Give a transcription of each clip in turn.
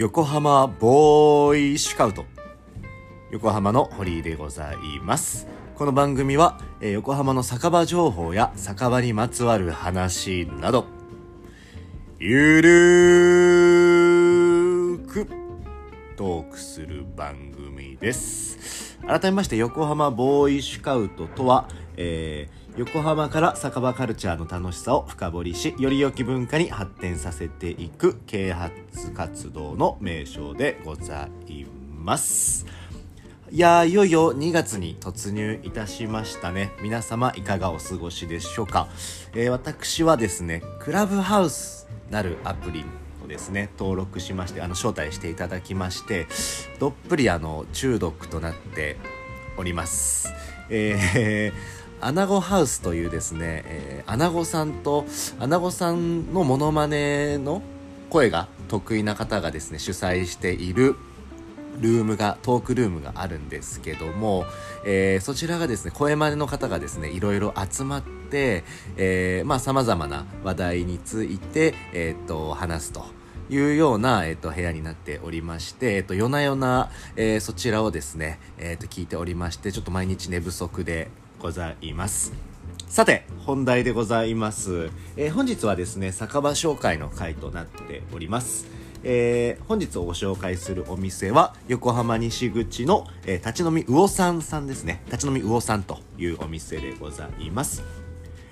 横浜ボーイシュカウト。横浜の堀井でございます。この番組は、えー横浜の酒場情報や酒場にまつわる話などゆるーくトークする番組です。改めまして横浜ボーイシュカウトとは、えー横浜から酒場カルチャーの楽しさを深掘りしより良き文化に発展させていく啓発活動の名称でございます。いやいよいよ2月に突入いたしましたね。皆様いかがお過ごしでしょうか、えー私はですねクラブハウスなるアプリをですね登録しましてあの招待していただきましてどっぷりあの中毒となっております。えーアナゴハウスというですね、えーアナゴさんとアナゴさんのモノマネの声が得意な方がですね主催しているルームがトークルームがあるんですけども、えーそちらがですね声真似の方がですねいろいろ集まって、えーまあさまざまな話題について、えー、と話すと。いうような、えっ、と、部屋になっておりまして、えっ、と、夜な夜な、えーそちらをですね、えっ、と、聞いておりまして、ちょっと毎日寝不足でございます。さて、本題でございます。えー本日はですね、酒場紹介の回となっております。えー本日ご紹介するお店は、横浜西口の、えー立ち飲み魚さんさんですね。立ち飲み魚さんというお店でございます。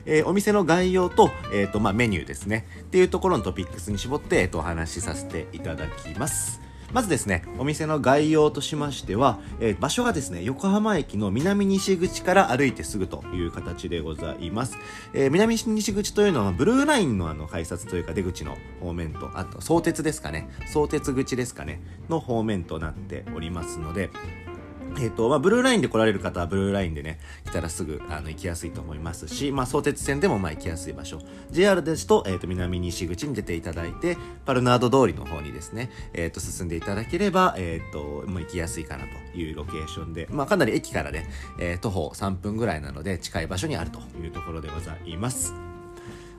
えーお店の概要と、えーとまあ、メニューですねっていうところのトピックスに絞って、えーとお話しさせていただきますまずですねお店の概要としましては、えー場所がですね横浜駅の南西口から歩いてすぐという形でございます、えー南西口というのはブルーラインのあの改札というか出口の方面とあと相鉄ですかね。相鉄口ですかね。の方面となっておりますのでえっ、と、まあ、ブルーラインで来られる方はブルーラインでね、来たらすぐ、あの、行きやすいと思いますし、まあ、相鉄線でも、ま、行きやすい場所。JR ですと、えっ、と、南西口に出ていただいて、パルナード通りの方にですね、えっ、と、進んでいただければ、えっ、と、もう行きやすいかなというロケーションで、まあ、かなり駅からね、えー徒歩3分ぐらいなので、近い場所にあるというところでございます。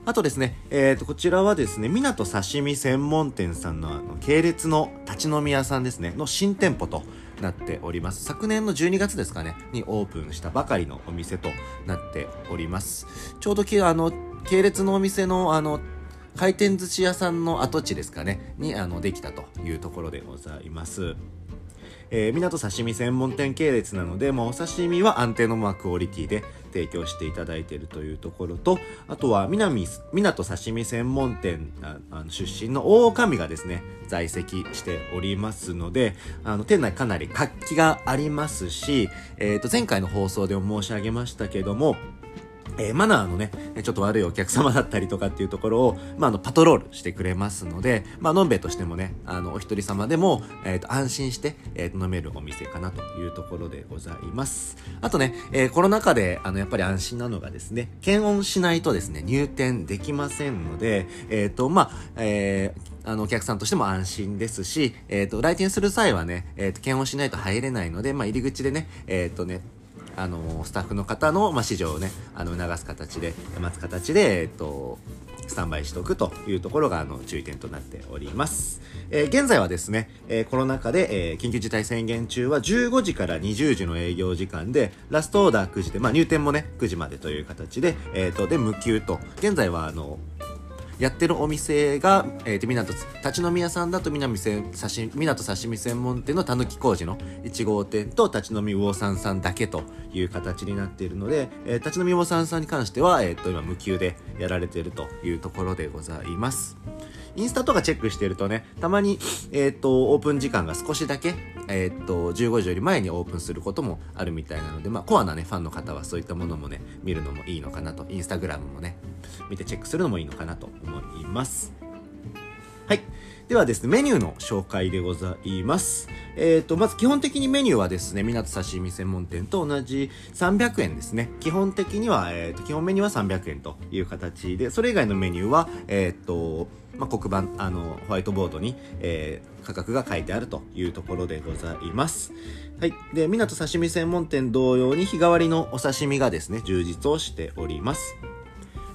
あとですね、えー、とこちらはですね、港刺身専門店さんのあの系列の立ち飲み屋さんですね、の新店舗となっております。昨年の12月ですかね、にオープンしたばかりのお店となっております。ちょうどきあの系列のお店のあの回転寿司屋さんの跡地ですかね、にあのできたというところでございます。えー、港刺身専門店系列なので、まあ、お刺身は安定のまあクオリティで提供していただいているというところとあとは南港刺身専門店あの出身の大女将がですね在籍しておりますのであの店内かなり活気がありますし、えー、と前回の放送でも申し上げましたけどもえーマナーのね、ちょっと悪いお客様だったりとかっていうところを、まあ、あの、パトロールしてくれますので、まあ、のんべえとしてもね、あの、お一人様でも、えっ、と、安心して、えーと、飲めるお店かなというところでございます。あとね、えーコロナ禍で、あの、やっぱり安心なのがですね、検温しないとですね、入店できませんので、えっ、と、まあ、えあの、お客さんとしても安心ですし、えっ、と、来店する際はね、えっ、と、検温しないと入れないので、まあ、入り口でね、えっ、とね、あのスタッフの方の、まあ、指示をねあの促す形で待つ形で、えっと、スタンバイしておくというところがあの注意点となっております、えー現在はですね、えーコロナ禍で、えー緊急事態宣言中は15時から20時の営業時間でラストオーダー9時で、まあ、入店もね9時までという形で,、えー、とで無給と。現在はあのやってるお店が、えー、と港立ち飲み屋さんだと南せ刺身港刺身専門店のたぬき工事の1号店と立ち飲み魚さんさんだけという形になっているので、えー立ち飲み魚さんさんに関しては、えー、と今無給でやられているというところでございます。インスタとかチェックしてるとね、たまに、えっ、と、オープン時間が少しだけ、えっ、と、15時より前にオープンすることもあるみたいなので、まあ、コアなね、ファンの方はそういったものもね、見るのもいいのかなと、インスタグラムもね、見てチェックするのもいいのかなと思います。はい。ではですね、メニューの紹介でございます。えっ、と、まず基本的にメニューはですね、港刺身専門店と同じ300円ですね。基本的には、えっ、と、基本メニューは300円という形で、それ以外のメニューは、えっ、と、まあ、黒板、あの、ホワイトボードに、えー価格が書いてあるというところでございます。はい。で、港刺身専門店同様に日替わりのお刺身がですね、充実をしております。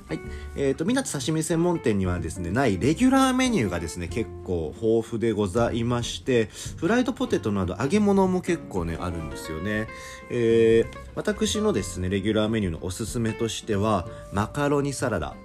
はい。えっ、ー、と、港刺身専門店にはですね、ないレギュラーメニューがですね、結構豊富でございまして、フライドポテトなど揚げ物も結構ね、あるんですよね。えー、私のですね、レギュラーメニューのおすすめとしては、マカロニサラダ。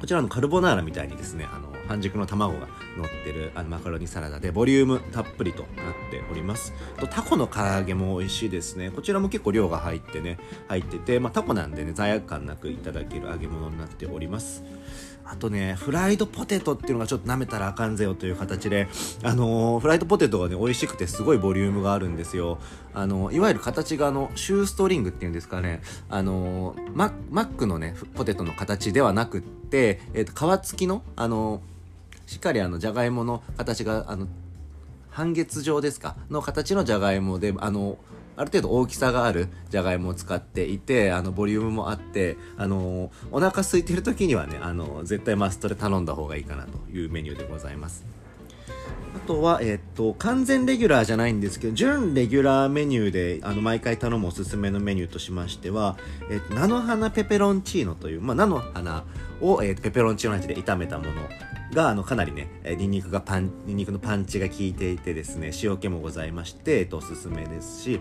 こちらのカルボナーラみたいにですね、あの、半熟の卵が乗ってるあのマカロニサラダでボリュームたっぷりとなっております。とタコの唐揚げも美味しいですね。こちらも結構量が入ってね入ってて、まあ、タコなんでね罪悪感なくいただける揚げ物になっております。あとね、フライドポテトっていうのがちょっと舐めたらあかんぜよという形で、あのー、フライドポテトがね、美味しくてすごいボリュームがあるんですよ。あのー、いわゆる形があの、シューストリングっていうんですかね、あのー、マックのね、ポテトの形ではなくって、えっ、と、皮付きの、あのしっかりあの、じゃがいもの形が、あの、半月状ですか？の形のじゃがいもで、あの、ある程度大きさがあるじゃがいもを使っていてあのボリュームもあってあのお腹空いてる時にはねあの絶対マストで頼んだ方がいいかなというメニューでございます。あとは、えっ、と、完全レギュラーじゃないんですけど、準レギュラーメニューで、あの、毎回頼むおすすめのメニューとしましては、えっ、と、菜の花ペペロンチーノという、まあ、菜の花を、えー、ペペロンチーノ味で炒めたものが、あの、かなりね、えニンニクがパン、ニンニクのパンチが効いていてですね、塩気もございまして、えっ、と、おすすめですし、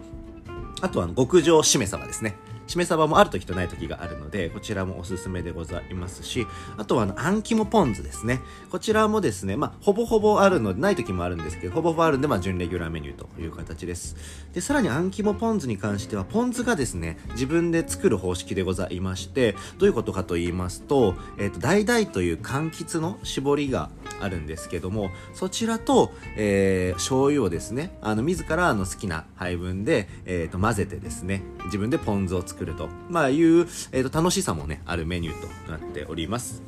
あとは極上しめ鯖ですね。しめ鯖もある時とない時があるので、こちらもおすすめでございますし、あとはあの、あん肝ポン酢ですね。こちらもですね、まあ、ほぼほぼあるので、ない時もあるんですけど、ほぼほぼあるんで、まあ、準レギュラーメニューという形です。で、さらにあん肝ポン酢に関しては、ポン酢がですね、自分で作る方式でございまして、どういうことかと言いますと、えっ、ー、と、ダイダイという柑橘の絞りがあるんですけども、そちらと、えー、醤油をですね、あの、自らの好きな配分で、えっ、ー、と、混ぜてですね、自分でポン酢を作ると。まあ、いう、えーと、楽しさもね、あるメニューとなっております。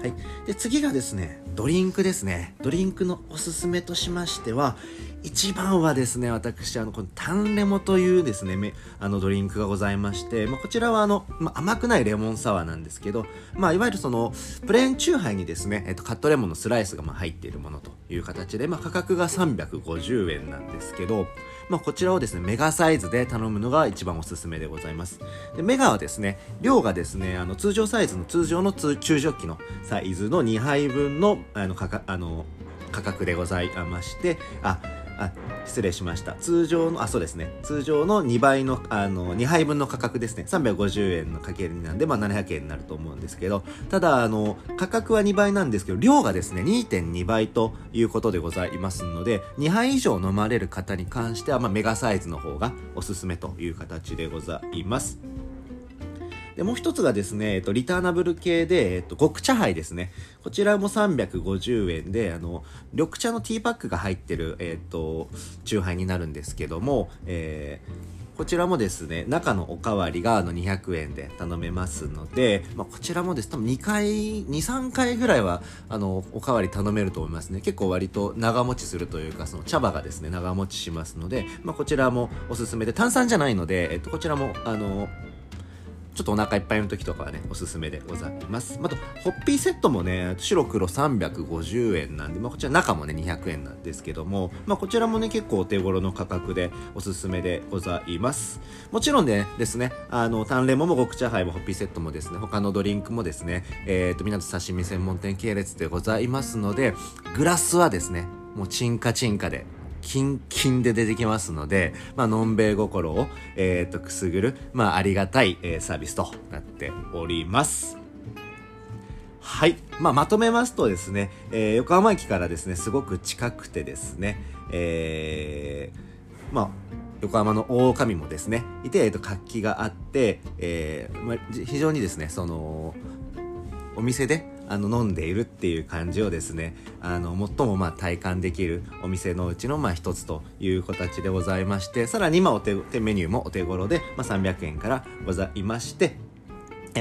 はい。で、次がですね、ドリンクですね。ドリンクのおすすめとしましては、一番はですね、私、あの、このタンレモというですね、あのドリンクがございまして、まあ、こちらはあの、まあ、甘くないレモンサワーなんですけど、まあ、いわゆるその、プレーンチューハイにですね、えっと、カットレモンのスライスがま入っているものという形で、まあ、価格が350円なんですけど、まあ、こちらをですね、メガサイズで頼むのが一番おすすめでございます。でメガはですね、量がですね、あの通常サイズの通常の中ジョッキのサイズの2杯分のあの価格あの価格でございまして、あ、あ失礼しました。通常のあそうですね。通常の2倍のあの2杯分の価格ですね。350円のかける2なんで、まあ、700円になると思うんですけどただあの価格は2倍なんですけど量がですね2.2倍ということでございますので2杯以上飲まれる方に関しては、まあ、メガサイズの方がおすすめという形でございます。で、もう一つがですね、えっと、リターナブル系で、えっと、極茶杯ですね。こちらも350円で、あの、緑茶のティーパックが入ってる、えっと、チューハイになるんですけども、えーこちらもですね、中のおかわりがあの200円で頼めますので、まあ、こちらもです多分2回、2、3回ぐらいは、あの、おかわり頼めると思いますね。結構割と長持ちするというか、その茶葉がですね、長持ちしますので、まあ、こちらもおすすめで、炭酸じゃないので、えっと、こちらも、あの、ちょっとお腹いっぱいの時とかはね、おすすめでございます。あと、ホッピーセットもね、白黒350円なんで、まあ、こちら中もね、200円なんですけども、まあ、こちらもね、結構お手頃の価格でおすすめでございます。もちろんね、ですね、あの、タンレモも極茶杯もホッピーセットもですね、他のドリンクもですね、えっ、ー、と、港刺身専門店系列でございますので、グラスはですね、もうチンカチンカでキンキンで出てきますので、まあのんべい心を、えっ、ー、と、くすぐる、まあ、ありがたい、えー、サービスとなっております。はい。まあ、まとめますとですね、えー、横浜駅からですね、すごく近くてですね、えー、まあ、横浜の大神もですね、いて、えっ、と、活気があって、えー、ま、非常にですね、その、お店で、あの飲んでいるっていう感じをですねあの最もま体感できるお店のうちのまあ一つという形でございましてさらに今お手メニューもお手頃で、まあ、300円からございまして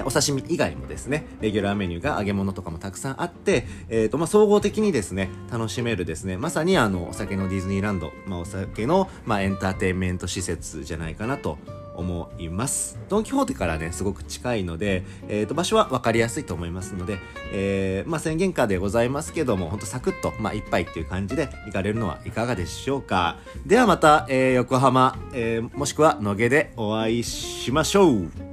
お刺身以外もですね、レギュラーメニューが揚げ物とかもたくさんあって、えっ、ー、と、まあ、総合的にですね、楽しめるですね、まさにあの、お酒のディズニーランド、まあ、お酒の、まあ、エンターテインメント施設じゃないかなと思います。ドン・キホーテからね、すごく近いので、えっ、ー、と、場所は分かりやすいと思いますので、えー、まあ、宣言下でございますけども、ほんとサクッと、まあ、一杯っていう感じで行かれるのはいかがでしょうか。ではまた、えー、横浜、えー、もしくは野毛でお会いしましょう。